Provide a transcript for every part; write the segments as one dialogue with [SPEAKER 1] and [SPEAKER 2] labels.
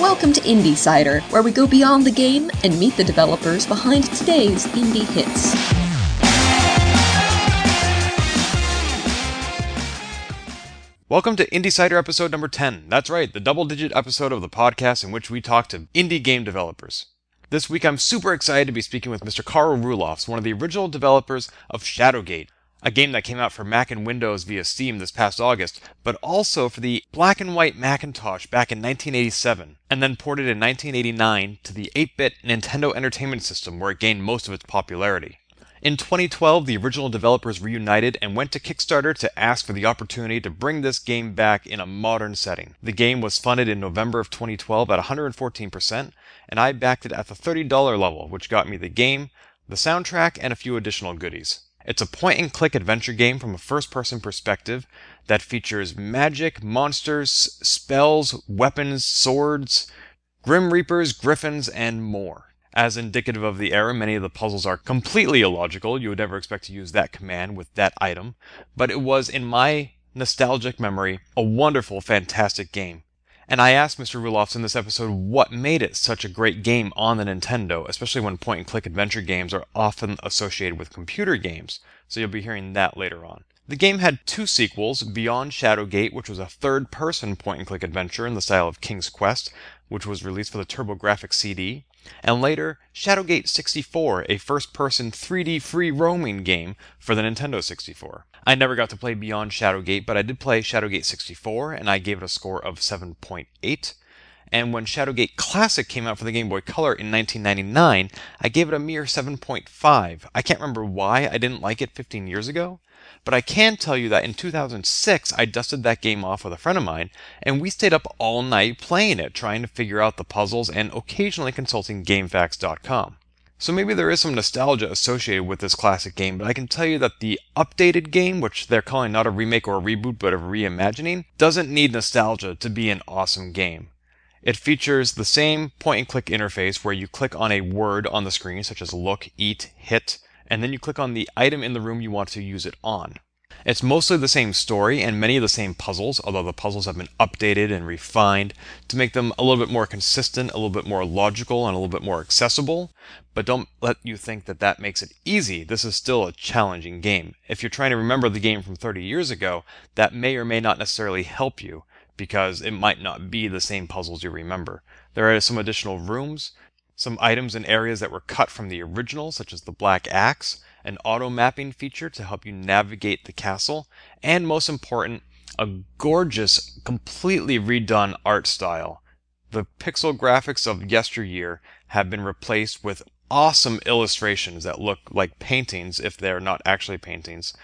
[SPEAKER 1] Welcome to Indie Cider, where we go beyond the game and meet the developers behind today's indie hits.
[SPEAKER 2] Welcome to Indie Cider episode number 10. That's right, the double digit episode of the podcast in which we talk to indie game developers. This week I'm super excited to be speaking with Mr. Karl Roelofs, one of the original developers of Shadowgate, a game that came out for Mac and Windows via Steam this past August, but also for the black and white Macintosh back in 1987, and then ported in 1989 to the 8 bit Nintendo Entertainment System where it gained most of its popularity. In 2012, the original developers reunited and went to Kickstarter to ask for the opportunity to bring this game back in a modern setting. The game was funded in November of 2012 at 114%, and I backed it at the $30 level, which got me the game, the soundtrack, and a few additional goodies. It's a point and click adventure game from a first person perspective that features magic, monsters, spells, weapons, swords, grim reapers, griffins, and more. As indicative of the era, many of the puzzles are completely illogical. You would never expect to use that command with that item. But it was, in my nostalgic memory, a wonderful, fantastic game. And I asked Mr. Roelofs in this episode what made it such a great game on the Nintendo, especially when point and click adventure games are often associated with computer games. So you'll be hearing that later on. The game had two sequels Beyond Shadowgate, which was a third person point and click adventure in the style of King's Quest, which was released for the TurboGrafx CD, and later Shadowgate 64, a first person 3D free roaming game for the Nintendo 64. I never got to play Beyond Shadowgate, but I did play Shadowgate 64 and I gave it a score of 7.8. And when Shadowgate Classic came out for the Game Boy Color in 1999, I gave it a mere 7.5. I can't remember why I didn't like it 15 years ago, but I can tell you that in 2006 I dusted that game off with a friend of mine, and we stayed up all night playing it, trying to figure out the puzzles and occasionally consulting GameFAQs.com. So maybe there is some nostalgia associated with this classic game, but I can tell you that the updated game, which they're calling not a remake or a reboot but a reimagining, doesn't need nostalgia to be an awesome game. It features the same point and click interface where you click on a word on the screen, such as look, eat, hit, and then you click on the item in the room you want to use it on. It's mostly the same story and many of the same puzzles, although the puzzles have been updated and refined to make them a little bit more consistent, a little bit more logical, and a little bit more accessible. But don't let you think that that makes it easy. This is still a challenging game. If you're trying to remember the game from 30 years ago, that may or may not necessarily help you because it might not be the same puzzles you remember. There are some additional rooms, some items and areas that were cut from the original, such as the black axe, an auto mapping feature to help you navigate the castle, and most important, a gorgeous, completely redone art style. The pixel graphics of yesteryear have been replaced with awesome illustrations that look like paintings if they're not actually paintings.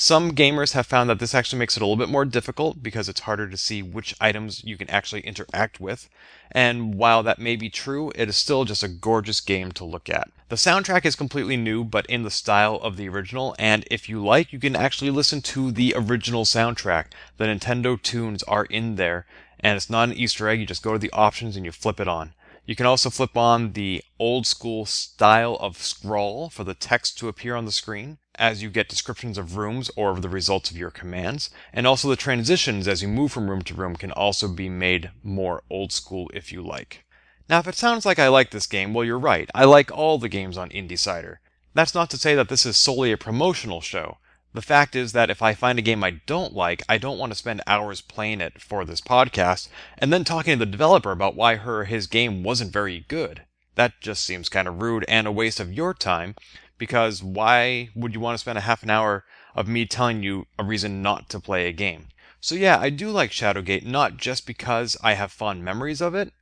[SPEAKER 2] Some gamers have found that this actually makes it a little bit more difficult because it's harder to see which items you can actually interact with. And while that may be true, it is still just a gorgeous game to look at. The soundtrack is completely new, but in the style of the original, and if you like, you can actually listen to the original soundtrack. The Nintendo tunes are in there, and it's not an Easter egg, you just go to the options and you flip it on. You can also flip on the old school style of scroll for the text to appear on the screen as you get descriptions of rooms or of the results of your commands. And also the transitions as you move from room to room can also be made more old school if you like. Now, if it sounds like I like this game, well, you're right. I like all the games on Indie Cider. That's not to say that this is solely a promotional show. The fact is that if I find a game I don't like, I don't want to spend hours playing it for this podcast and then talking to the developer about why her or his game wasn't very good. That just seems kind of rude and a waste of your time because why would you want to spend a half an hour of me telling you a reason not to play a game? So yeah, I do like Shadowgate not just because I have fond memories of it,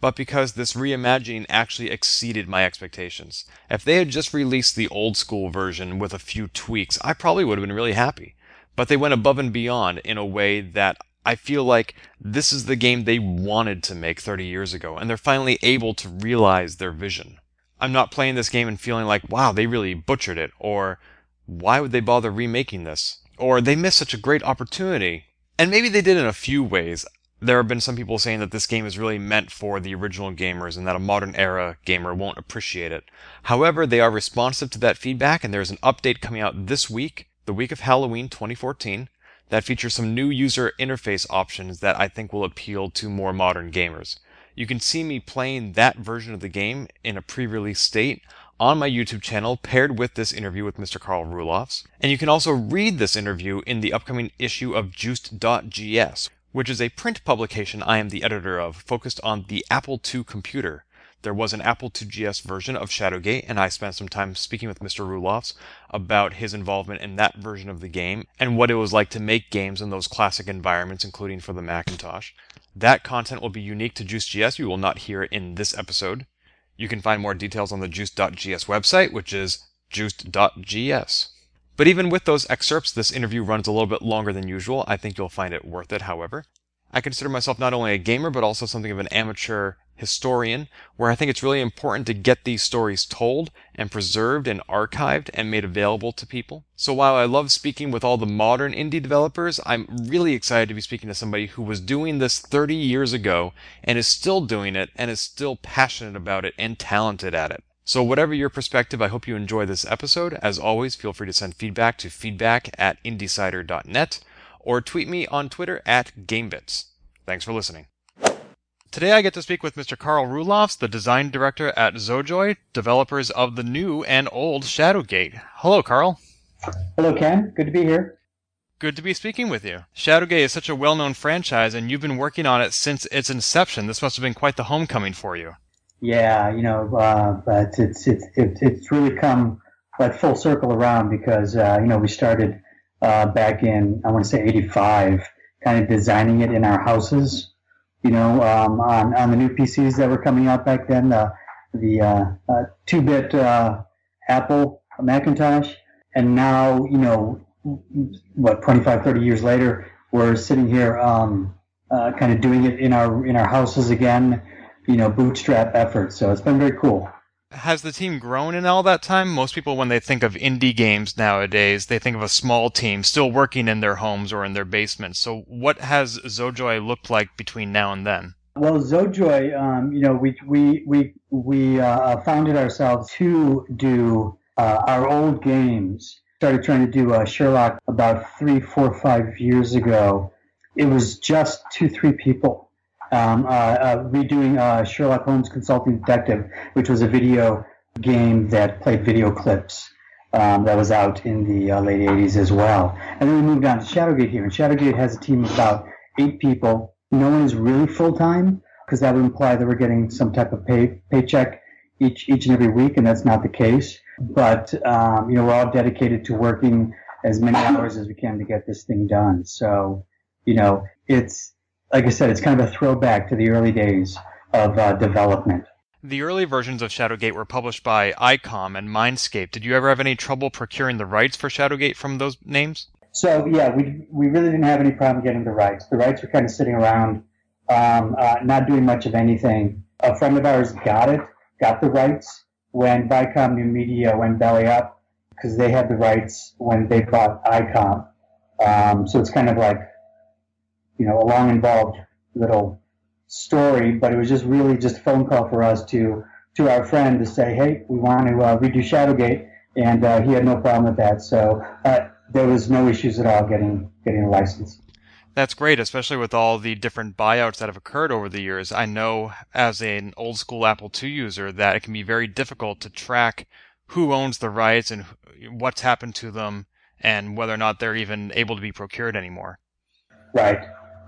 [SPEAKER 2] but because this reimagining actually exceeded my expectations. If they had just released the old school version with a few tweaks, I probably would have been really happy. But they went above and beyond in a way that I feel like this is the game they wanted to make 30 years ago, and they're finally able to realize their vision. I'm not playing this game and feeling like, wow, they really butchered it, or why would they bother remaking this? Or they missed such a great opportunity. And maybe they did in a few ways there have been some people saying that this game is really meant for the original gamers and that a modern era gamer won't appreciate it. However, they are responsive to that feedback and there's an update coming out this week, the week of Halloween 2014, that features some new user interface options that I think will appeal to more modern gamers. you can see me playing that version of the game in a pre-release state on my YouTube channel paired with this interview with Mr. Karl Roelofs. And you can also read this interview in the upcoming issue of Juiced.gs, which is a print publication I am the editor of, focused on the Apple II computer. There was an Apple IIgs version of Shadowgate, and I spent some time speaking with Mr. Roelofs about his involvement in that version of the game and what it was like to make games in those classic environments, including for the Macintosh. That content will be unique to Juiced.gs. You will not hear it in this episode. You can find more details on the Juiced.gs website, which is juiced.gs. But even with those excerpts, this interview runs a little bit longer than usual. I think you'll find it worth it, however. I consider myself not only a gamer, but also something of an amateur historian, where I think it's really important to get these stories told and preserved and archived and made available to people. So while I love speaking with all the modern indie developers, I'm really excited to be speaking to somebody who was doing this 30 years ago and is still doing it and is still passionate about it and talented at it. So whatever your perspective, I hope you enjoy this episode. As always, feel free to send feedback to feedback at indiecider.net or tweet me on Twitter at GameBits. Thanks for listening. Today I get to speak with Mr. Karl Roelofs, the design director at Zojoi, developers of the new and old Shadowgate. Hello, Karl.
[SPEAKER 3] Hello, Ken. Good to be here.
[SPEAKER 2] Good to be speaking with you. Shadowgate is such a well-known franchise, and you've been working on it since its inception. This must have been quite the homecoming for you.
[SPEAKER 3] Yeah, you know, uh, but it's it's it's really come like full circle around because uh, you know we started uh, back in I want to say '85, kind of designing it in our houses you know, um, on, on the new PCs that were coming out back then, uh, the uh, uh, two-bit uh, Apple Macintosh, and now, you know, what 25, 30 years later, we're sitting here, um, uh, kind of doing it in our in our houses again, you know, bootstrap effort. So it's been very cool
[SPEAKER 2] has the team grown in all that time? Most people, when they think of indie games nowadays, they think of a small team still working in their homes or in their basements. So, what has Zojoi looked like between now and then?
[SPEAKER 3] Well, Zojoi, um, you know, we we we we uh, founded ourselves to do uh, our old games. Started trying to do uh, Sherlock about three, four, five years ago. It was just two, three people um, uh, uh, redoing uh, Sherlock Holmes Consulting Detective, which was a video game that played video clips um, that was out in the uh, late 80s as well. And then we moved on to Shadowgate here. And Shadowgate has a team of about eight people. No one is really full time because that would imply that we're getting some type of pay paycheck each each and every week, and that's not the case. But um, you know, we're all dedicated to working as many hours as we can to get this thing done. So, you know, it's like I said, it's kind of a throwback to the early days of uh, development.
[SPEAKER 2] The early versions of Shadowgate were published by ICOM and Mindscape. Did you ever have any trouble procuring the rights for Shadowgate from those names?
[SPEAKER 3] So yeah, we we really didn't have any problem getting the rights. The rights were kind of sitting around, um, uh, not doing much of anything. A friend of ours got it, got the rights when Viacom New Media went belly up because they had the rights when they bought ICOM. Um, so it's kind of like you know, a long involved little story, but it was just really just a phone call for us to to our friend to say, hey, we want to uh, redo Shadowgate, and uh, he had no problem with that. So uh, there was no issues at all getting getting a license.
[SPEAKER 2] That's great, especially with all the different buyouts that have occurred over the years. I know as an old school Apple II user that it can be very difficult to track who owns the rights and what's happened to them and whether or not they're even able to be procured anymore.
[SPEAKER 3] Right.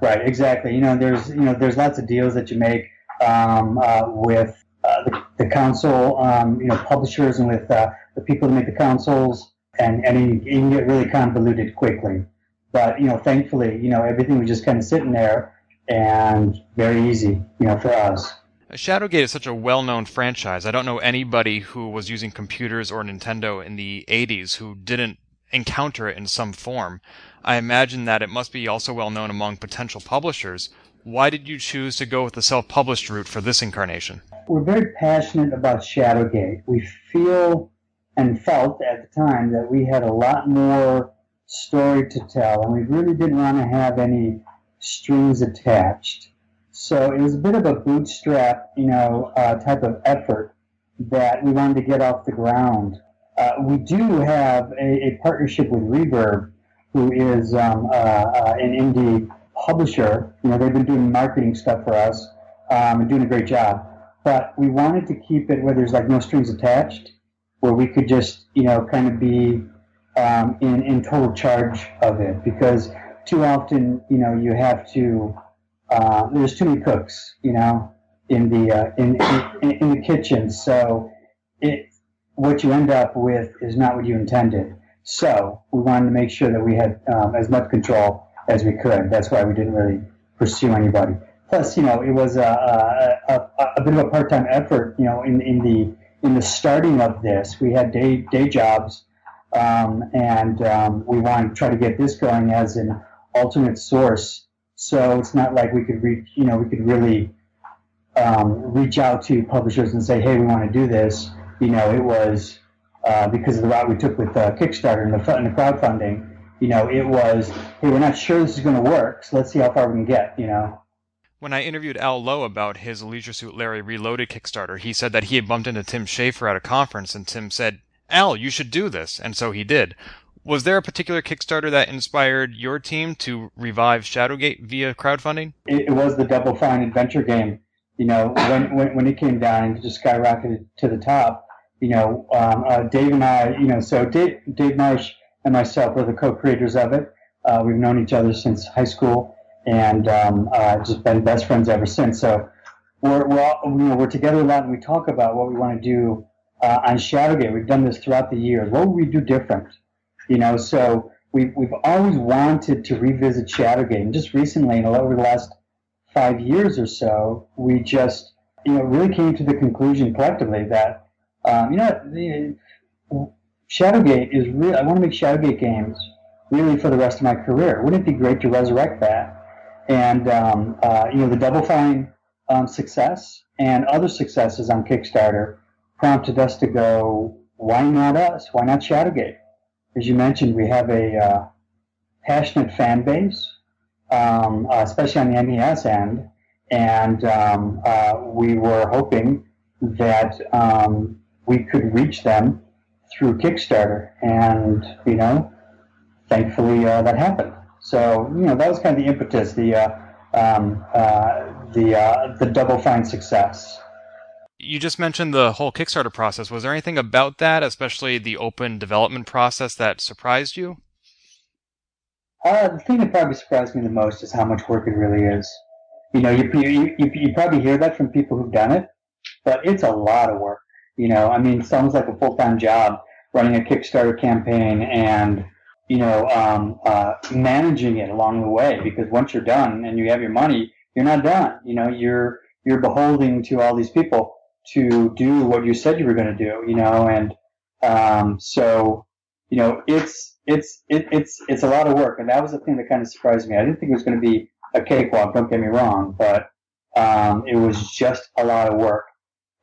[SPEAKER 3] Right, exactly. You know, there's you know there's lots of deals that you make um, uh, with uh, the, the console, um, you know, publishers and with uh, the people who make the consoles, and and you, can get really convoluted quickly. But you know, thankfully, you know, everything was just kind of sitting there and very easy, you know, for us.
[SPEAKER 2] Shadowgate is such a well-known franchise. I don't know anybody who was using computers or Nintendo in the 80s who didn't encounter it in some form. I imagine that it must be also well known among potential publishers. Why did you choose to go with the self published route for this incarnation?
[SPEAKER 3] We're very passionate about Shadowgate. We feel and felt at the time that we had a lot more story to tell, and we really didn't want to have any strings attached. So it was a bit of a bootstrap, you know, uh, type of effort that we wanted to get off the ground. Uh, we do have a, a partnership with Reverb, who is um, uh, uh, an indie publisher. You know, they've been doing marketing stuff for us. um, and doing a great job. But we wanted to keep it where there's like no strings attached, where we could just, you know, kind of be um, in, in total charge of it because too often, you know, you have to, uh, there's too many cooks, you know, in the, uh, in, in, in the kitchen. So it, what you end up with is not what you intended. So we wanted to make sure that we had um, as much control as we could. That's why we didn't really pursue anybody. Plus, you know, it was a, a, a, a bit of a part-time effort. You know, in, in the in the starting of this, we had day day jobs, um, and um, we wanted to try to get this going as an alternate source. So it's not like we could reach, you know, we could really um, reach out to publishers and say, hey, we want to do this. You know, it was uh, because of the route we took with uh, Kickstarter and the, and the crowdfunding. You know, it was, hey, we're not sure this is going to work, so let's see how far we can get. You know.
[SPEAKER 2] When I interviewed Al Lowe about his Leisure Suit Larry Reloaded Kickstarter, he said that he had bumped into Tim Schafer at a conference, and Tim said, Al, you should do this, and so he did. Was there a particular Kickstarter that inspired your team to revive Shadowgate via crowdfunding?
[SPEAKER 3] It, it was the Double Fine adventure game. You know, when, when, when it came down and just skyrocketed to the top, you know, um, uh, Dave and I, you know, so Dave, Dave Marsh and myself are the co-creators of it. Uh, we've known each other since high school and um, uh, just been best friends ever since. So we're, we're, all, you know, we're together a lot and we talk about what we want to do uh, on Shadowgate. We've done this throughout the years. What would we do different? You know, so we've, we've always wanted to revisit Shadowgate. And just recently, over the last five years or so, we just, you know, really came to the conclusion collectively that um, you know, the, Shadowgate is really. I want to make Shadowgate games really for the rest of my career. Wouldn't it be great to resurrect that? And um, uh, you know, the Double Fine um, success and other successes on Kickstarter prompted us to go. Why not us? Why not Shadowgate? As you mentioned, we have a uh, passionate fan base, um, uh, especially on the NES end, and um, uh, we were hoping that um, we could reach them through Kickstarter, and you know, thankfully uh, that happened. So you know, that was kind of the impetus, the uh, um, uh, the uh, the Double Fine success.
[SPEAKER 2] You just mentioned the whole Kickstarter process. Was there anything about that, especially the open development process, that surprised you?
[SPEAKER 3] Uh, the thing that probably surprised me the most is how much work it really is. You know, you, you, you, you probably hear that from people who've done it, but it's a lot of work. You know, I mean, sounds like a full time job running a Kickstarter campaign and you know um, uh, managing it along the way. Because once you're done and you have your money, you're not done. You know, you're you're beholding to all these people to do what you said you were going to do. You know, and um, so you know it's it's it, it's it's a lot of work, and that was the thing that kind of surprised me. I didn't think it was going to be a cakewalk. Don't get me wrong, but um, it was just a lot of work.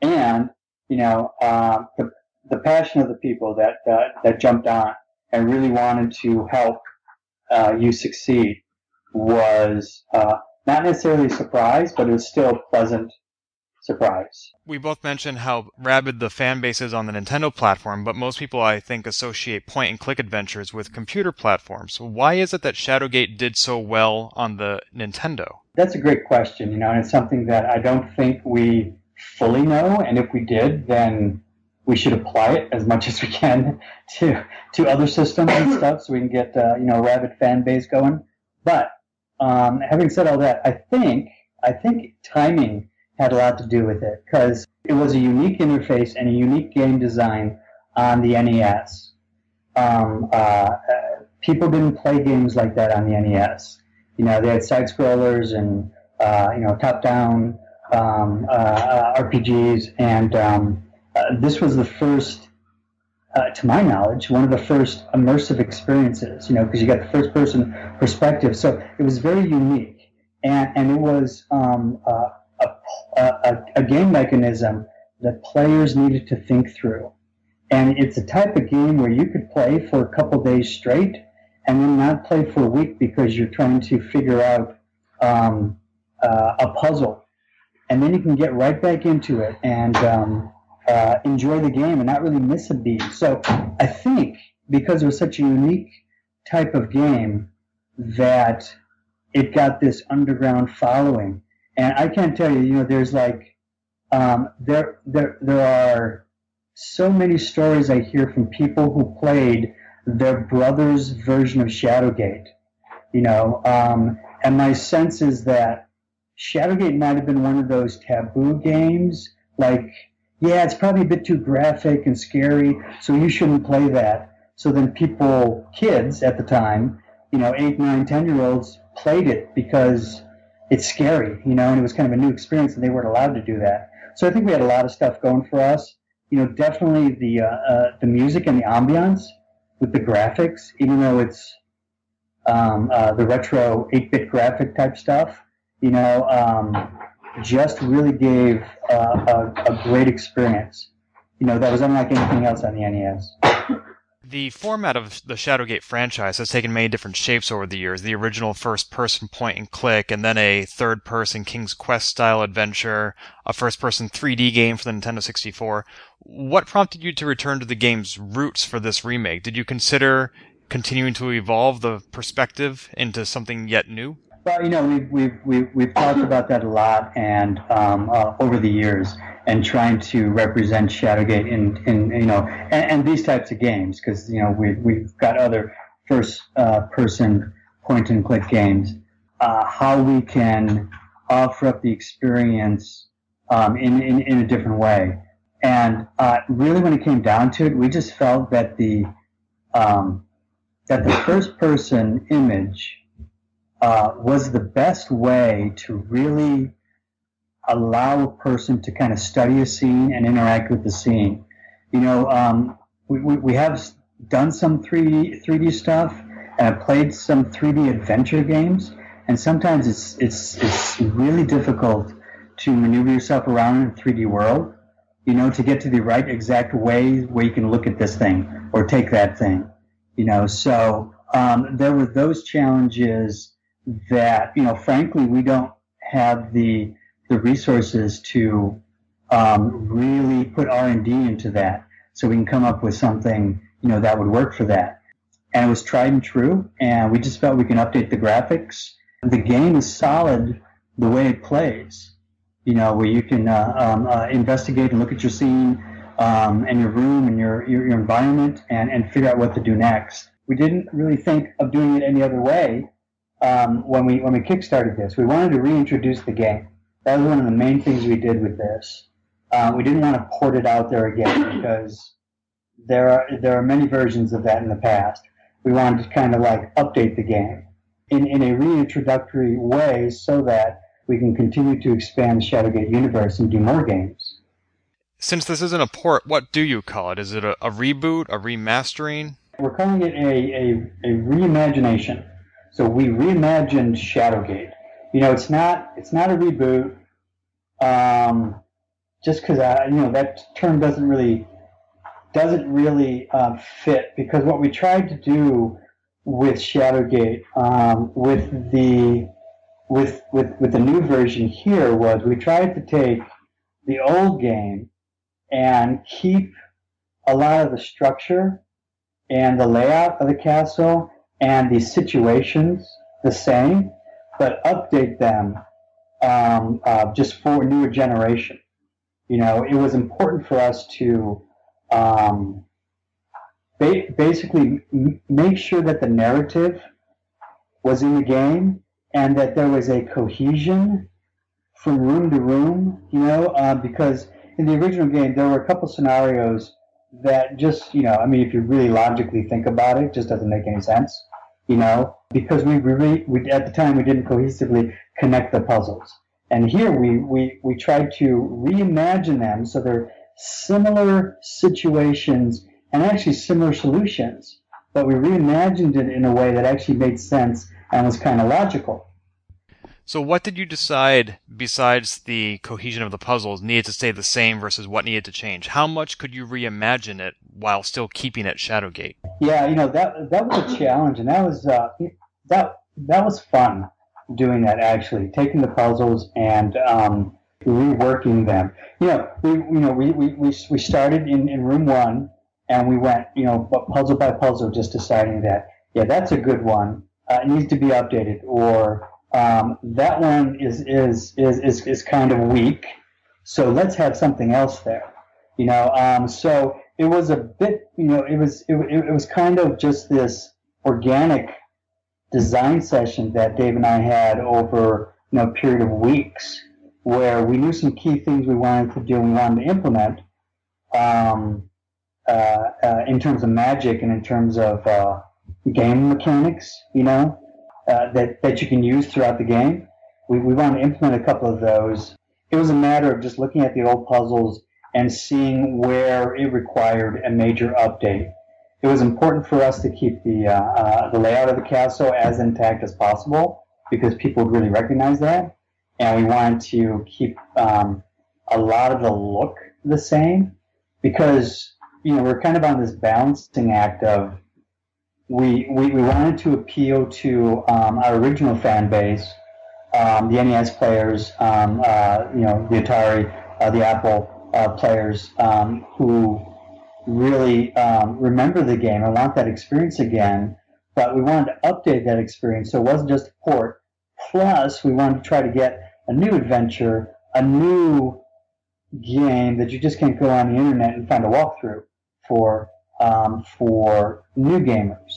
[SPEAKER 3] And you know, uh, the, the passion of the people that, uh, that jumped on and really wanted to help uh, you succeed was uh, not necessarily a surprise, but it was still a pleasant surprise.
[SPEAKER 2] We both mentioned how rabid the fan base is on the Nintendo platform, but most people, I think, associate point and click adventures with computer platforms. Why is it that Shadowgate did so well on the Nintendo?
[SPEAKER 3] That's a great question, you know, and it's something that I don't think we fully know, and if we did, then we should apply it as much as we can to to other systems and stuff, so we can get uh, you know a rabid fan base going. But um, having said all that, I think I think timing had a lot to do with it because it was a unique interface and a unique game design on the NES. Um, uh, people didn't play games like that on the NES. You know, they had side scrollers and uh, you know top down um, uh, RPGs, and um, uh, this was the first, uh, to my knowledge, one of the first immersive experiences. You know, because you got the first-person perspective, so it was very unique, and and it was um, a, a, a game mechanism that players needed to think through. And it's a type of game where you could play for a couple days straight and then not play for a week because you're trying to figure out um, uh, a puzzle and then you can get right back into it and um, uh, enjoy the game and not really miss a beat. So I think because it was such a unique type of game that it got this underground following. And I can't tell you, you know, there's like um, there there there are so many stories I hear from people who played their brother's version of Shadowgate. You know, um, and my sense is that Shadowgate might have been one of those taboo games. Like, yeah, it's probably a bit too graphic and scary, so you shouldn't play that. So then people, kids at the time, you know, eight, nine, ten year olds played it because it's scary, you know, and it was kind of a new experience and they weren't allowed to do that. So I think we had a lot of stuff going for us. You know, definitely the uh, uh, the music and the ambiance with the graphics, even though it's um, uh, the retro 8-bit graphic type stuff, you know, um, just really gave a, a great experience. You know, that was unlike anything else on the NES.
[SPEAKER 2] The format of the Shadowgate franchise has taken many different shapes over the years. The original first person point and click, and then a third person King's Quest style adventure, a first person 3D game for the Nintendo 64. What prompted you to return to the game's roots for this remake? Did you consider continuing to evolve the perspective into something yet new?
[SPEAKER 3] Well, you know, we've we've we've, we've talked about that a lot, and um, uh, over the years, and trying to represent Shadowgate in, in you know, and, and these types of games, because you know we we've got other first uh, person point and click games, uh, how we can offer up the experience um, in, in in a different way, and uh, really when it came down to it, we just felt that the um, that the first person image uh, was the best way to really allow a person to kind of study a scene and interact with the scene. You know, um, we, we, we, have done some 3D, 3D stuff and I've played some 3D adventure games, and sometimes it's, it's, it's really difficult to maneuver yourself around in a 3D world, you know, to get to the right exact way where you can look at this thing or take that thing, you know. So um, there were those challenges that, you know, frankly, we don't have the the resources to um, really put R&D into that so we can come up with something, you know, that would work for that. And it was tried and true, and we just felt we can update the graphics. The game is solid the way it plays, you know, where you can uh, um, uh, investigate and look at your scene um, and your room and your, your, your environment and, and figure out what to do next. We didn't really think of doing it any other way um, when we when we kickstarted this. We wanted to reintroduce the game. That was one of the main things we did with this. Uh, we didn't want to port it out there again because there are there are many versions of that in the past. We wanted to kind of like update the game in, in a reintroductory way so that we can continue to expand the Shadowgate universe and do more games.
[SPEAKER 2] Since this isn't a port, what do you call it? Is it a, a reboot, a remastering?
[SPEAKER 3] We're calling it a, a, a reimagination. So we reimagined Shadowgate. You know, it's not it's not a reboot. Um, just because I, you know that term doesn't really doesn't really uh, fit because what we tried to do with Shadowgate um, with the with with with the new version here was we tried to take the old game and keep a lot of the structure and the layout of the castle and the situations the same, but update them um, uh, just for a newer generation. You know, it was important for us to um, ba- basically m- make sure that the narrative was in the game and that there was a cohesion from room to room, you know, uh, because in the original game there were a couple scenarios that just, you know, I mean, if you really logically think about it, just doesn't make any sense you know, because we really, we, at the time we didn't cohesively connect the puzzles. And here we, we, we tried to reimagine them so they're similar situations and actually similar solutions, but we reimagined it in a way that actually made sense and was kind of logical.
[SPEAKER 2] So, what did you decide, besides the cohesion of the puzzles, needed to stay the same versus what needed to change? How much could you reimagine it while still keeping it Shadowgate?
[SPEAKER 3] Yeah, you know that that was a challenge, and that was uh, that that was fun doing that. Actually, taking the puzzles and um, reworking them. You know, we you know we we we, we started in, in room one, and we went you know puzzle by puzzle, just deciding that yeah, that's a good one. Uh, it needs to be updated, or um, that one is, is is is is kind of weak. So let's have something else there. You know, um, so it was a bit, you know, it was it, it was kind of just this organic design session that Dave and I had over you know a period of weeks, where we knew some key things we wanted to do and wanted to implement um, uh, uh, in terms of magic and in terms of uh, game mechanics, you know, uh, that that you can use throughout the game. We we wanted to implement a couple of those. It was a matter of just looking at the old puzzles and seeing where it required a major update. It was important for us to keep the uh, uh, the layout of the castle as intact as possible because people would really recognize that, and we wanted to keep um, a lot of the look the same because you know we're kind of on this balancing act of we we, we wanted to appeal to um, our original fan base, um, the NES players, um, uh, you know the Atari, uh, the Apple uh, players um, who really um, remember the game and want that experience again. But we wanted to update that experience so it wasn't just a port. Plus, we wanted to try to get a new adventure, a new game that you just can't go on the internet and find a walkthrough for um, for new gamers.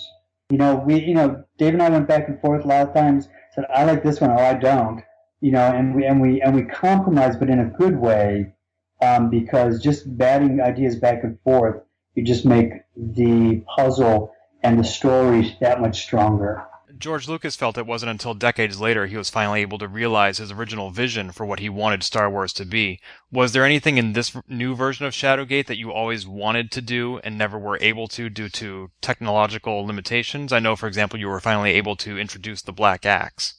[SPEAKER 3] You know, we you know Dave and I went back and forth a lot of times. Said I like this one, oh I don't. You know, and we and we and we compromise, but in a good way um, because just batting ideas back and forth, you just make the puzzle and the story that much stronger.
[SPEAKER 2] George Lucas felt it wasn't until decades later he was finally able to realize his original vision for what he wanted Star Wars to be. Was there anything in this new version of Shadowgate that you always wanted to do and never were able to due to technological limitations? I know, for example, you were finally able to introduce the Black Axe.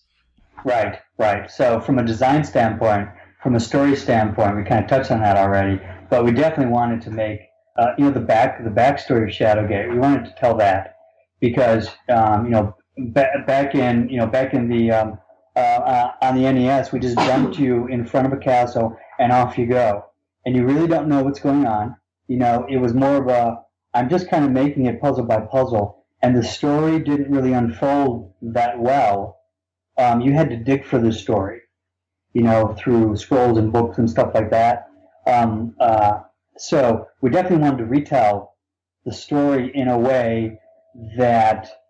[SPEAKER 3] Right, right. So, from a design standpoint, from a story standpoint, we kind of touched on that already, but we definitely wanted to make, uh, you know, the back the backstory of Shadowgate. We wanted to tell that because, um, you know, ba- back in, you know, back in the um, uh, uh, on the NES, we just dumped you in front of a castle and off you go, and you really don't know what's going on. You know, it was more of a I'm just kind of making it puzzle by puzzle, and the story didn't really unfold that well. Um, you had to dig for the story you know, through scrolls and books and stuff like that. Um, uh, so we definitely wanted to retell the story in a way that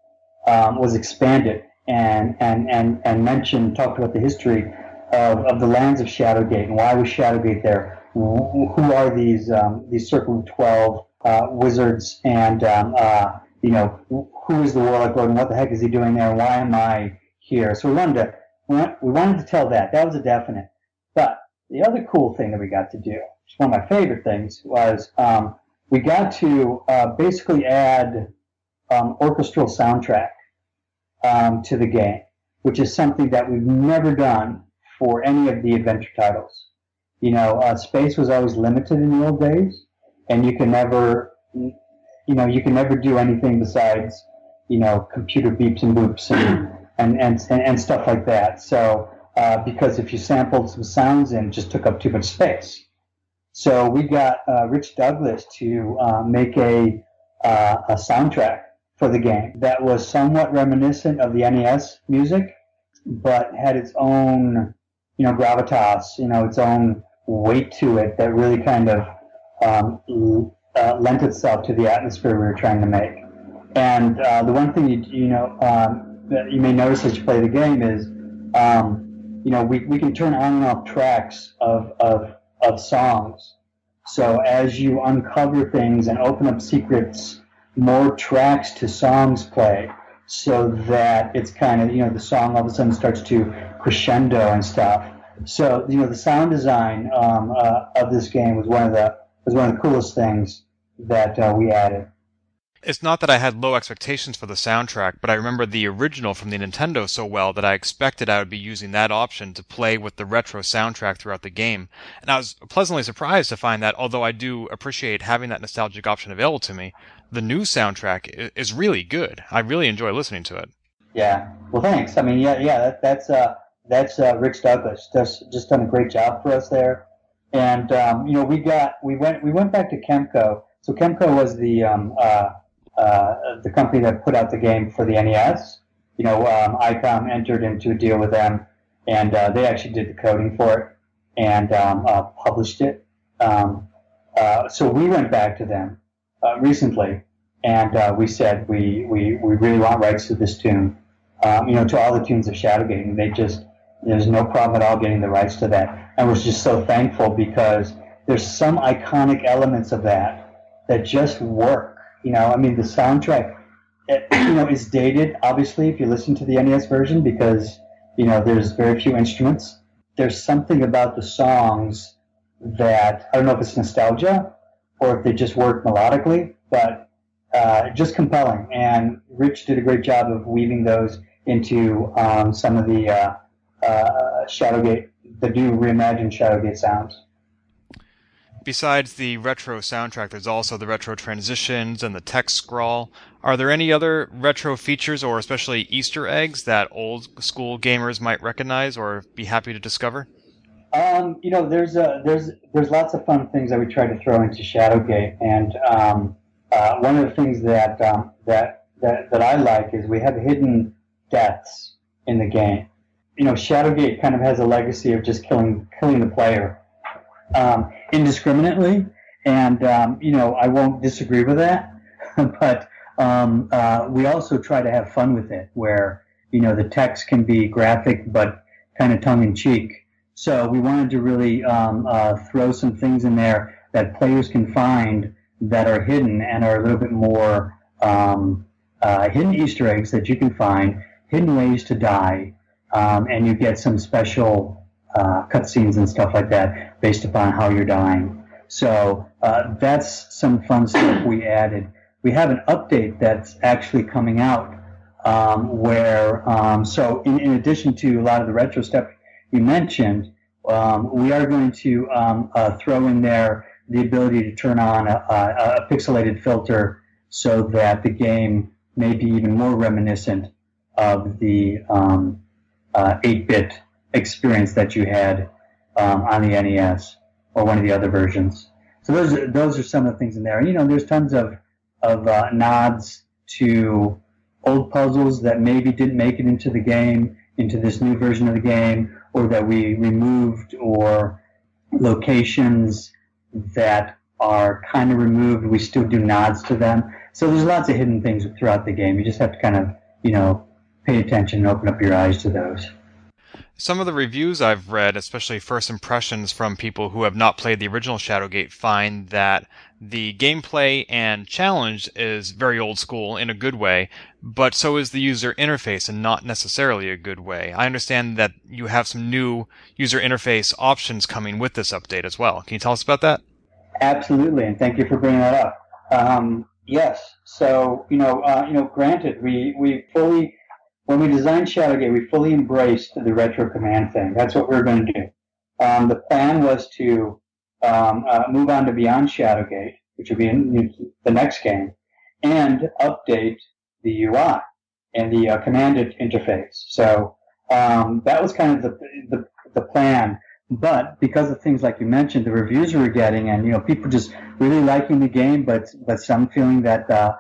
[SPEAKER 3] um, was expanded and and and and mentioned, talked about the history of, of the lands of Shadowgate and why was Shadowgate there? Who are these um, these Circle of Twelve uh, wizards and um, uh, you know who is the Warlock Lord and what the heck is he doing there? Why am I here? So we wanted to we wanted to tell that. That was a definite. But the other cool thing that we got to do, which is one of my favorite things, was um, we got to uh, basically add um, orchestral soundtrack um, to the game, which is something that we've never done for any of the adventure titles. You know, uh, space was always limited in the old days, and you can never, you know, you can never do anything besides, you know, computer beeps and boops and and, and, and stuff like that. So, uh, because if you sampled some sounds it just took up too much space. So we got uh, Rich Douglas to uh, make a, uh, a soundtrack for the game that was somewhat reminiscent of the NES music, but had its own, you know, gravitas, you know, its own weight to it that really kind of um, uh, lent itself to the atmosphere we were trying to make. And uh, the one thing you, you know, um, that you may notice as you play the game is, um, you know, we, we can turn on and off tracks of, of, of songs. So as you uncover things and open up secrets, more tracks to songs play so that it's kind of, you know, the song all of a sudden starts to crescendo and stuff. So, you know, the sound design um, uh, of this game was one of the was one of the coolest things that uh, we added.
[SPEAKER 2] It's not that I had low expectations for the soundtrack, but I remember the original from the Nintendo so well that I expected I would be using that option to play with the retro soundtrack throughout the game. And I was pleasantly surprised to find that although I do appreciate having that nostalgic option available to me, the new soundtrack is really good. I really enjoy listening to it.
[SPEAKER 3] Yeah. Well, thanks. I mean, yeah, yeah, that, that's uh, that's uh, Rich Douglas. Just just done a great job for us there. And um, you know, we got we went we went back to Kemco. So Kemco was the um, uh, uh, the company that put out the game for the NES, you know, um, ICOM entered into a deal with them, and uh, they actually did the coding for it and um, uh, published it. Um, uh, so we went back to them uh, recently, and we said we, we, we really want rights to this tune, um, you know, to all the tunes of Shadowgate, and they just there's no problem at all getting the rights to that. And was just so thankful because there's some iconic elements of that that just work. You know, I mean, the soundtrack, it, you know, is dated, obviously, if you listen to the NES version because, you know, there's very few instruments. There's something about the songs that, I don't know if it's nostalgia or if they just work melodically, but uh, just compelling. And Rich did a great job of weaving those into um, some of the uh, uh, Shadowgate, the new reimagined Shadowgate sounds.
[SPEAKER 2] Besides the retro soundtrack, there's also the retro transitions and the text scroll. Are there any other retro features or especially Easter eggs that old school gamers might recognize or be happy to discover?
[SPEAKER 3] Um, you know, there's a, there's there's lots of fun things that we try to throw into Shadowgate, and um, uh, one of the things that, um, that that that I like is we have hidden deaths in the game. You know, Shadowgate kind of has a legacy of just killing killing the player um, indiscriminately, and um, you know I won't disagree with that, but um, uh, we also try to have fun with it, where you know the text can be graphic but kind of tongue in cheek. So we wanted to really um, uh, throw some things in there that players can find that are hidden and are a little bit more um, uh, hidden Easter eggs that you can find, hidden ways to die, um, and you get some special uh, cutscenes and stuff like that based upon how you're dying. So uh, that's some fun stuff we added. We have an update that's actually coming out um, where, um, so in, in, addition to a lot of the retro stuff you mentioned, um, we are going to um, uh, throw in there the ability to turn on a, a, a pixelated filter so that the game may be even more reminiscent of the 8-bit um, uh, experience that you had um, on the NES or one of the other versions. So those are, those are some of the things in there. And, you know, there's tons of of uh, nods to old puzzles that maybe didn't make it into the game, into this new version of the game, or that we removed, or locations that are kind of removed. We still do nods to them. So there's lots of hidden things throughout the game. You just have to kind of, you know, pay attention and open up your eyes to those.
[SPEAKER 2] Some of the reviews I've read, especially first impressions from people who have not played the original Shadowgate, find that the gameplay and challenge is very old school in a good way, but so is the user interface and not necessarily a good way. I understand that you have some new user interface options coming with this update as well. Can you tell us about that?
[SPEAKER 3] Absolutely, and thank you for bringing that up. Um, yes, so you know, uh, you know, granted, we we fully when we designed Shadowgate, we fully embraced the retro command thing. That's what we were going to do. Um, the plan was to um, uh, move on to Beyond Shadowgate, which would be in the next game, and update the UI and the uh, command interface. So um, that was kind of the, the, the plan. But because of things like you mentioned, the reviews we were getting, and you know, people just really liking the game, but but some feeling that uh,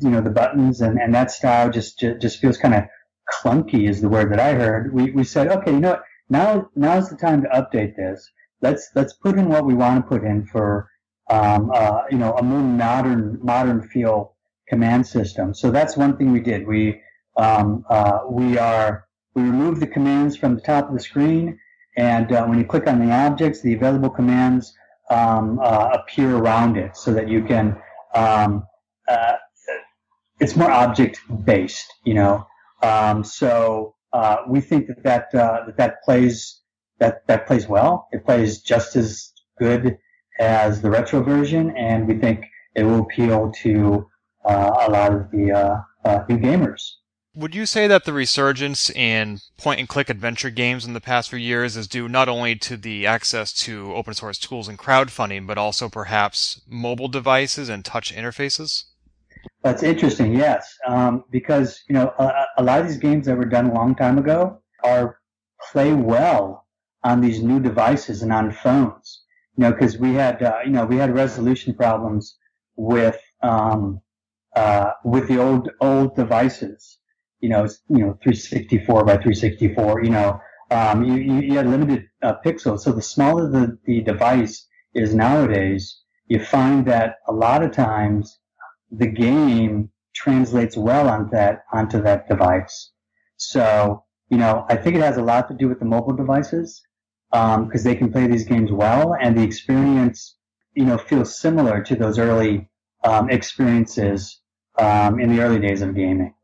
[SPEAKER 3] you know the buttons and, and that style just just feels kind of clunky is the word that I heard. We, we said, okay, you know what? Now, now's the time to update this. Let's, let's put in what we want to put in for, um, uh, you know, a more modern, modern feel command system. So that's one thing we did. We, um, uh, we are, we removed the commands from the top of the screen. And uh, when you click on the objects, the available commands um, uh, appear around it so that you can, um, uh, it's more object based, you know. Um, so uh, we think that that, uh, that that plays that that plays well. It plays just as good as the retro version, and we think it will appeal to uh, a lot of the uh, uh, new gamers.
[SPEAKER 2] Would you say that the resurgence in point and click adventure games in the past few years is due not only to the access to open source tools and crowdfunding, but also perhaps mobile devices and touch interfaces?
[SPEAKER 3] That's interesting, yes, um, because you know a, a, lot of these games that were done a long time ago are play well on these new devices and on phones. You know, because we had uh, you know we had resolution problems with um, uh, with the old old devices, you know, you know, 364 by 364, you know, um, you, you, had limited uh, pixels. So the smaller the, the device is nowadays, you find that a lot of times the game translates well onto that, onto that device. So, you know, I think it has a lot to do with the mobile devices, because um, they can play these games well and the experience, you know, feels similar to those early, um, experiences, um, in the early days of gaming.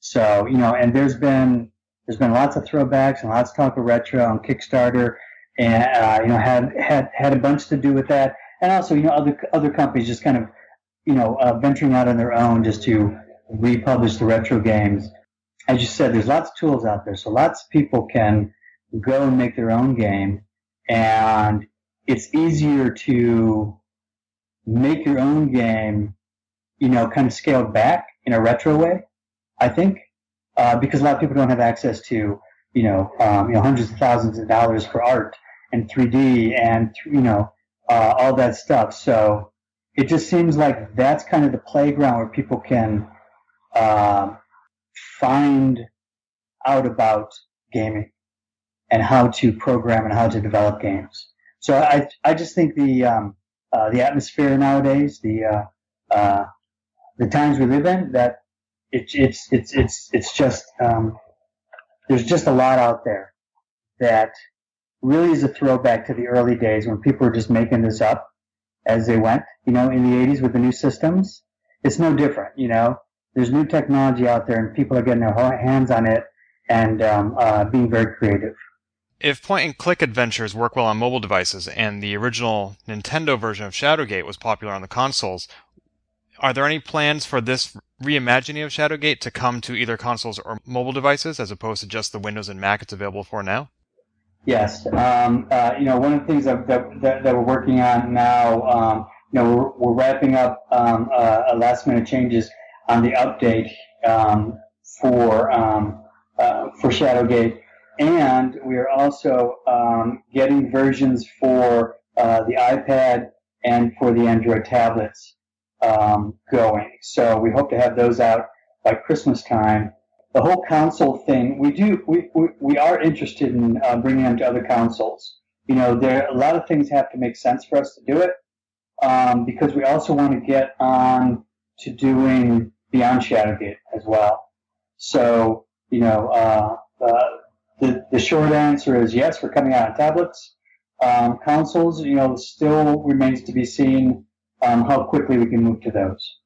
[SPEAKER 3] So, you know, and there's been, there's been lots of throwbacks and lots of talk of retro on Kickstarter and, uh, you know, had, had, had a bunch to do with that. And also, you know, other, other companies just kind of, you know, uh, venturing out on their own just to republish the retro games. As you said, there's lots of tools out there. So lots of people can go and make their own game and it's easier to make your own game, you know, kind of scaled back in a retro way I think, uh, because a lot of people don't have access to, you know, um, you know, hundreds of thousands of dollars for art and 3D and you know uh, all that stuff. So it just seems like that's kind of the playground where people can uh, find out about gaming and how to program and how to develop games. So I I just think the um, uh, the atmosphere nowadays, the uh, uh, the times we live in, that it's it's it's it's it's just um, there's just a lot out there that really is a throwback to the early days when people were just making this up as they went. You know, in the 80s with the new systems, it's no different. You know, there's new technology out there, and people are getting their hands on it and um, uh, being very creative.
[SPEAKER 2] If point and click adventures work well on mobile devices and the original Nintendo version of Shadowgate was popular on the consoles, are there any plans for this reimagining of Shadowgate to come to either consoles or mobile devices as opposed to just the Windows and Mac it's available for now?
[SPEAKER 3] Yes. Um, uh, you know, one of the things that, that, that, we're working on now, um, you know, we're, we're wrapping up um, uh, last minute changes on the update um, for um, uh, for Shadowgate, and we are also um, getting versions for uh, the iPad and for the Android tablets going. So we hope to have those out by Christmas time. The whole console thing, we do, we, we, we are interested in uh, bringing them to other consoles. You know, there a lot of things have to make sense for us to do it um, because we also want to get on to doing Beyond Shadowgate as well. So, you know, uh, uh, the, the short answer is yes, we're coming out on tablets. Um, consoles, you know, still remains to be seen um, how quickly we can move to those.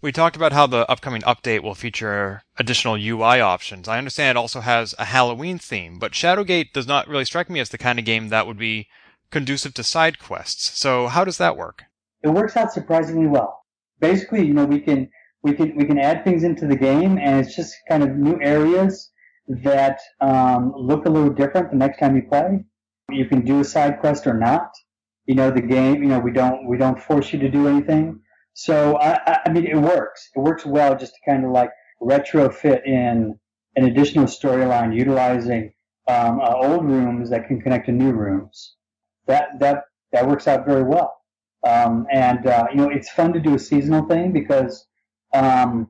[SPEAKER 2] We talked about how the upcoming update will feature additional UI options. I understand it also has a Halloween theme, but Shadowgate does not really strike me as the kind of game that would be conducive to side quests. So how does that work?
[SPEAKER 3] It works out surprisingly well. Basically, you know, we can we can we can add things into the game, and it's just kind of new areas that um, look a little different the next time you play. You can do a side quest or not you know, the game, you know, we don't, we don't force you to do anything. So, I, I mean, it works. It works well just to kind of like retrofit in an additional storyline utilizing um, uh, old rooms that can connect to new rooms. That, that, that works out very well. Um, and, uh, you know, it's fun to do a seasonal thing because, um,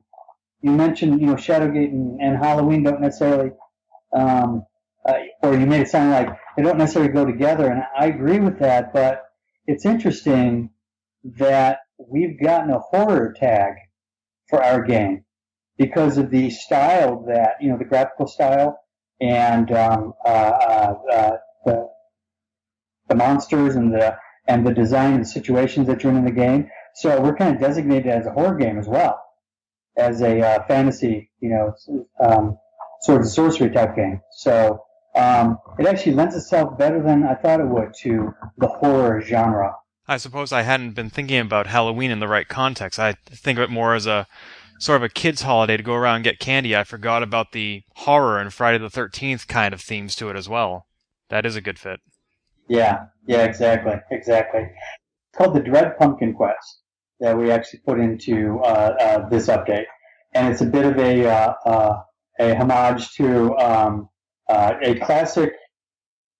[SPEAKER 3] you mentioned, you know, Shadowgate and, and Halloween don't necessarily, um, uh, or you made it sound like they don't necessarily go together, and I agree with that. But it's interesting that we've gotten a horror tag for our game because of the style that you know, the graphical style and um, uh, uh, uh the the monsters and the and the design and the situations that you're in the game. So we're kind of designated as a horror game as well, as a uh, fantasy, you know, um, sort of sorcery type game. So um, it actually lends itself better than I thought it would to the horror genre.
[SPEAKER 2] I suppose I hadn't been thinking about Halloween in the right context. I think of it more as a sort of a kid's holiday to go around and get candy. I forgot about the horror and Friday the 13th kind of themes to it as well. That is a good fit.
[SPEAKER 3] Yeah, yeah, exactly, exactly. It's called the Dread Pumpkin Quest that we actually put into uh, uh, this update, and it's a bit of a uh, uh a homage to um, uh, a classic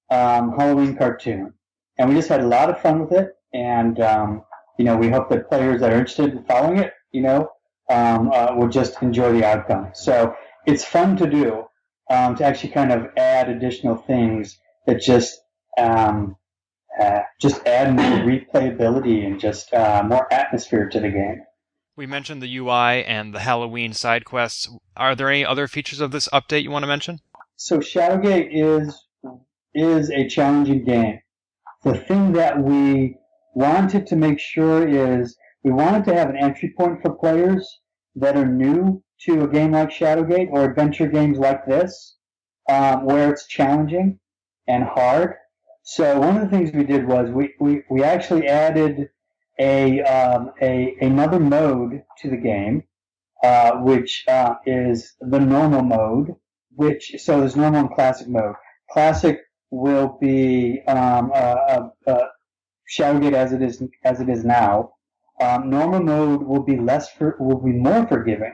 [SPEAKER 3] um, Halloween cartoon, and we just had a lot of fun with it. And um, you know, we hope that players that are interested in following it, you know, um, uh, will just enjoy the outcome. So it's fun to do um, to actually kind of add additional things that just um, uh, just add more replayability and just uh, more atmosphere to the game.
[SPEAKER 2] We mentioned the UI and the Halloween side quests. Are there any other features of this update you want to mention?
[SPEAKER 3] So Shadowgate is is a challenging game. The thing that we wanted to make sure is we wanted to have an entry point for players that are new to a game like Shadowgate or adventure games like this, um, where it's challenging and hard. So one of the things we did was we, we, we actually added a, um, a another mode to the game, uh, which uh, is the normal mode. Which so there's normal and classic mode. Classic will be um, uh, Shadowgate as it is as it is now. Um, normal mode will be less for, will be more forgiving,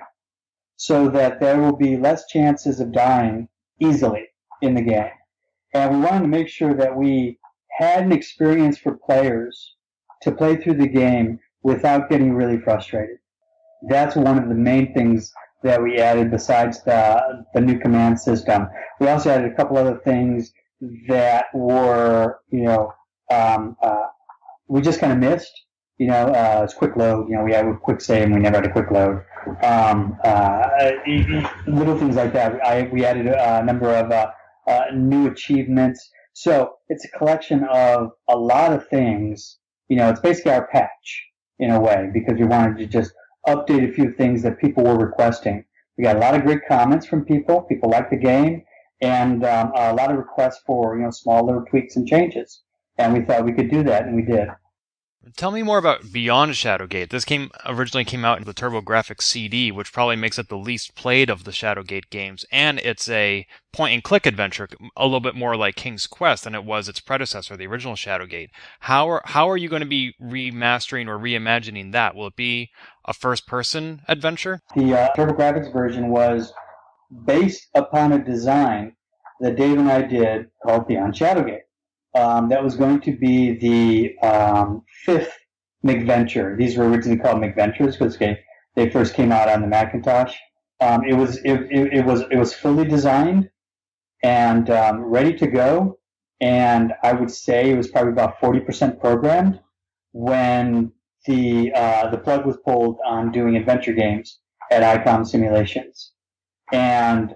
[SPEAKER 3] so that there will be less chances of dying easily in the game. And we wanted to make sure that we had an experience for players to play through the game without getting really frustrated. That's one of the main things that we added besides the, the new command system. We also added a couple other things that were, you know, um, uh, we just kind of missed. You know, uh, it's quick load. You know, we had a quick save and we never had a quick load. Um, uh, little things like that. I, we added a number of uh, uh, new achievements. So it's a collection of a lot of things. You know, it's basically our patch in a way because we wanted to just update a few things that people were requesting. We got a lot of great comments from people. People like the game, and um, a lot of requests for you know small little tweaks and changes. And we thought we could do that, and we did.
[SPEAKER 2] Tell me more about Beyond Shadowgate. This game originally came out in the TurboGrafx CD, which probably makes it the least played of the Shadowgate games, and it's a point and click adventure, a little bit more like King's Quest than it was its predecessor, the original Shadowgate. How are how are you going to be remastering or reimagining that? Will it be a first person adventure?
[SPEAKER 3] The uh, TurboGrafx version was based upon a design that Dave and I did called Beyond Shadowgate um, that was going to be the um, fifth MacVenture. These were originally called MacVentures because they, they first came out on the Macintosh. Um, it was it, it, it, was it was fully designed and um, ready to go, and I would say it was probably about forty percent programmed when the uh, the plug was pulled on doing adventure games at ICOM Simulations. And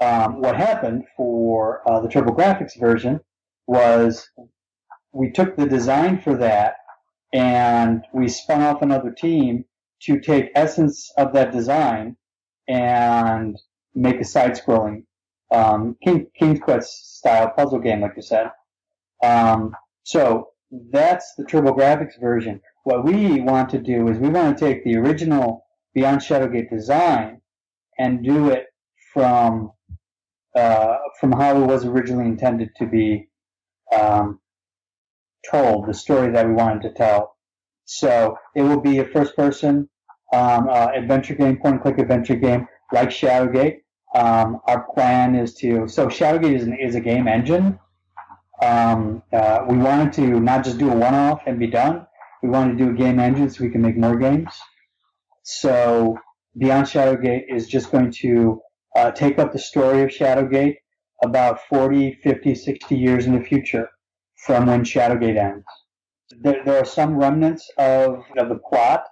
[SPEAKER 3] um, what happened for uh, the TurboGrafx version was we took the design for that and we spun off another team to take essence of that design and make a side-scrolling um, King, King's Quest style puzzle game, like you said. Um, so that's the TurboGrafx version. What we want to do is we want to take the original Beyond Shadowgate design and do it from uh, from how it was originally intended to be um, told, the story that we wanted to tell. So it will be a first person um, uh, adventure game, point and click adventure game like Shadowgate. Um, our plan is to, so Shadowgate is, an, is a game engine. Um, uh, we wanted to not just do a one off and be done. We wanted to do a game engine so we can make more games. So Beyond Shadowgate is just going to uh, take up the story of Shadowgate about 40, 50, 60 years in the future from when Shadowgate ends. There, there are some remnants of, of the plot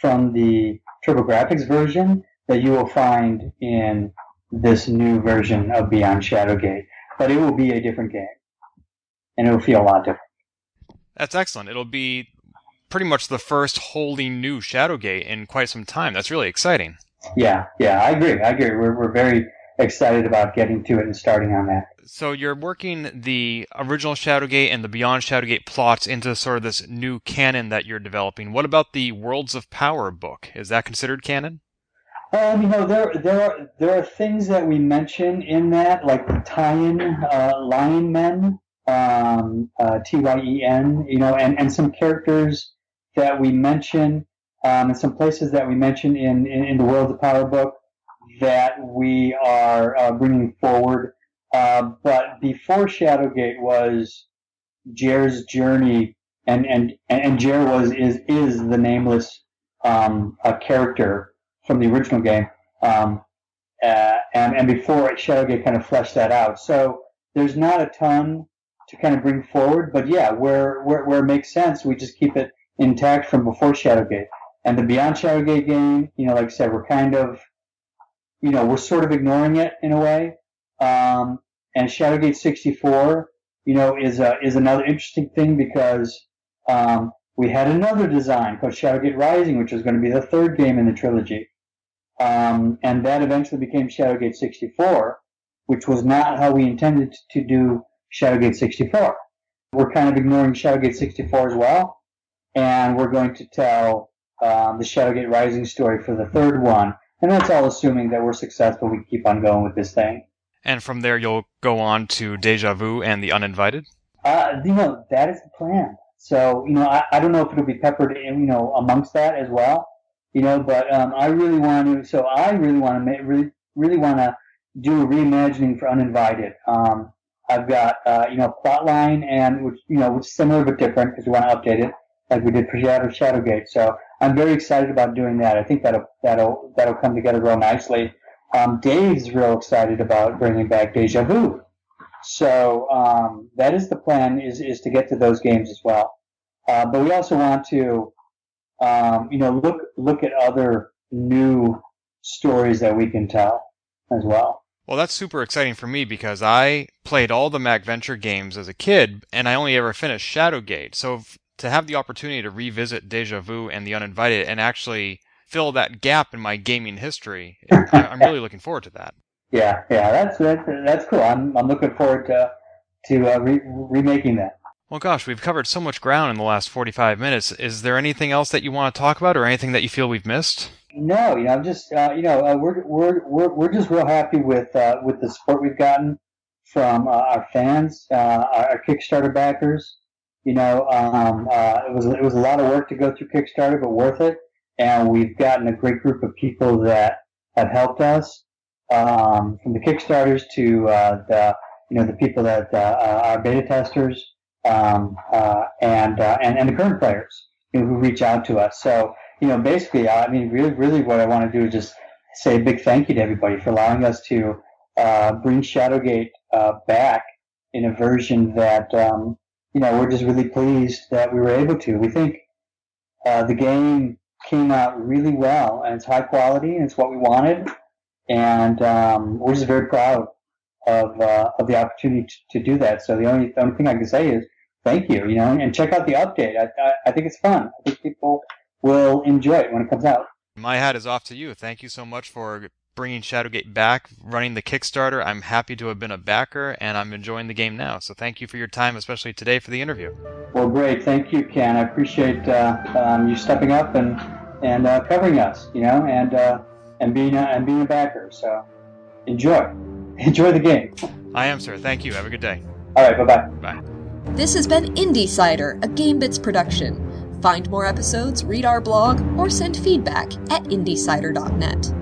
[SPEAKER 3] from the TurboGrafx version that you will find in this new version of Beyond Shadowgate, but it will be a different game, and it will feel a lot different.
[SPEAKER 2] That's excellent. It'll be pretty much the first wholly new Shadowgate in quite some time. That's really exciting.
[SPEAKER 3] Yeah, yeah, I agree. I agree. We're, we're very excited about getting to it and starting on that.
[SPEAKER 2] So you're working the original Shadowgate and the Beyond Shadowgate plots into sort of this new canon that you're developing. What about the Worlds of Power book? Is that considered canon?
[SPEAKER 3] Um, you know, there there are there are things that we mention in that, like the Tyen uh, Lion Men, um, uh, T Y E N, you know, and, and some characters that we mention, um, and some places that we mention in, in, in the Worlds of Power book that we are uh, bringing forward. Uh, but before Shadowgate was Jer's journey, and and and Jer was is is the nameless um, character from the original game. Um, uh, and, and before Shadowgate kind of fleshed that out. So there's not a ton to kind of bring forward, but yeah, where, where, where it makes sense, we just keep it intact from before Shadowgate. And the Beyond Shadowgate game, you know, like I said, we're kind of, you know, we're sort of ignoring it in a way. Um, and Shadowgate 64, you know, is a, is another interesting thing because um, we had another design called Shadowgate Rising, which was going to be the third game in the trilogy. Um, and that eventually became Shadowgate 64, which was not how we intended to do Shadowgate 64. We're kind of ignoring Shadowgate 64 as well, and we're going to tell um, the Shadowgate Rising story for the third one. And that's all assuming that we're successful. We keep on going with this thing.
[SPEAKER 2] And from there, you'll go on to Deja Vu and The Uninvited?
[SPEAKER 3] Uh, you know, that is the plan. So, you know, I, I don't know if it'll be peppered in, you know, amongst that as well, you know, but um, I really want to, so I really want to, really, really want to do a reimagining for Uninvited. Um, I've got, uh, you know, Plotline and, which, you know, which is similar but different because we want to update it like we did for Shadow, Shadowgate. So I'm very excited about doing that. I think that'll, that'll, that'll come together real nicely. Um, Dave's real excited about bringing back Deja Vu. So um, that is the plan is is to get to those games as well. Uh, but we also want to, um, you know, look look at other new stories that we can tell as well.
[SPEAKER 2] Well, that's super exciting for me because I played all the MacVenture games as a kid, and I only ever finished Shadowgate. So to have the opportunity to revisit Deja Vu and The Uninvited and actually fill that gap in my gaming history, I'm really looking forward to that.
[SPEAKER 3] Yeah, yeah, that's that's, that's cool. I'm I'm looking forward to to uh, re- remaking that.
[SPEAKER 2] Well, gosh, we've covered so much ground in the last 45 minutes. Is there anything else that you want to talk about, or anything that you feel we've missed?
[SPEAKER 3] No, you know, I'm just uh, you know uh, we're we're we're we're just real happy with uh, with the support we've gotten from uh, our fans, uh, our Kickstarter backers. You know, um, it was it was a lot of work to go through Kickstarter, but worth it. And we've gotten a great group of people that have helped us um, from the Kickstarters to uh, the you know the people that uh, are beta testers um, uh, and, uh, and and the current players you know, who reach out to us. So you know basically, I mean, really, really, what I want to do is just say a big thank you to everybody for allowing us to uh, bring Shadowgate uh, back in a version that um, you know we're just really pleased that we were able to. We think the game came out really well and it's high quality and it's what we wanted and um, we're just very proud of uh, of the opportunity to, to, do that. So the only the only thing I can say is thank you, you know, and check out the update. I, I, I think it's fun. I think people will enjoy it when it comes out.
[SPEAKER 2] My hat is off to you. Thank you so much for bringing Shadowgate back, running the Kickstarter. I'm happy to have been a backer, and I'm enjoying the game now. So thank you for your time, especially today for the interview.
[SPEAKER 3] Well, great. Thank you, Ken. I appreciate uh, um, you stepping up and and uh, covering us. You know, and uh, and being a, and being a backer. So enjoy, enjoy the game.
[SPEAKER 2] I am, sir. Thank you. Have a good day.
[SPEAKER 3] All right. Bye-bye.
[SPEAKER 2] Bye.
[SPEAKER 1] This has been Indie Cider, a GameBits production. Find more episodes, read our blog, or send feedback at indycider.net.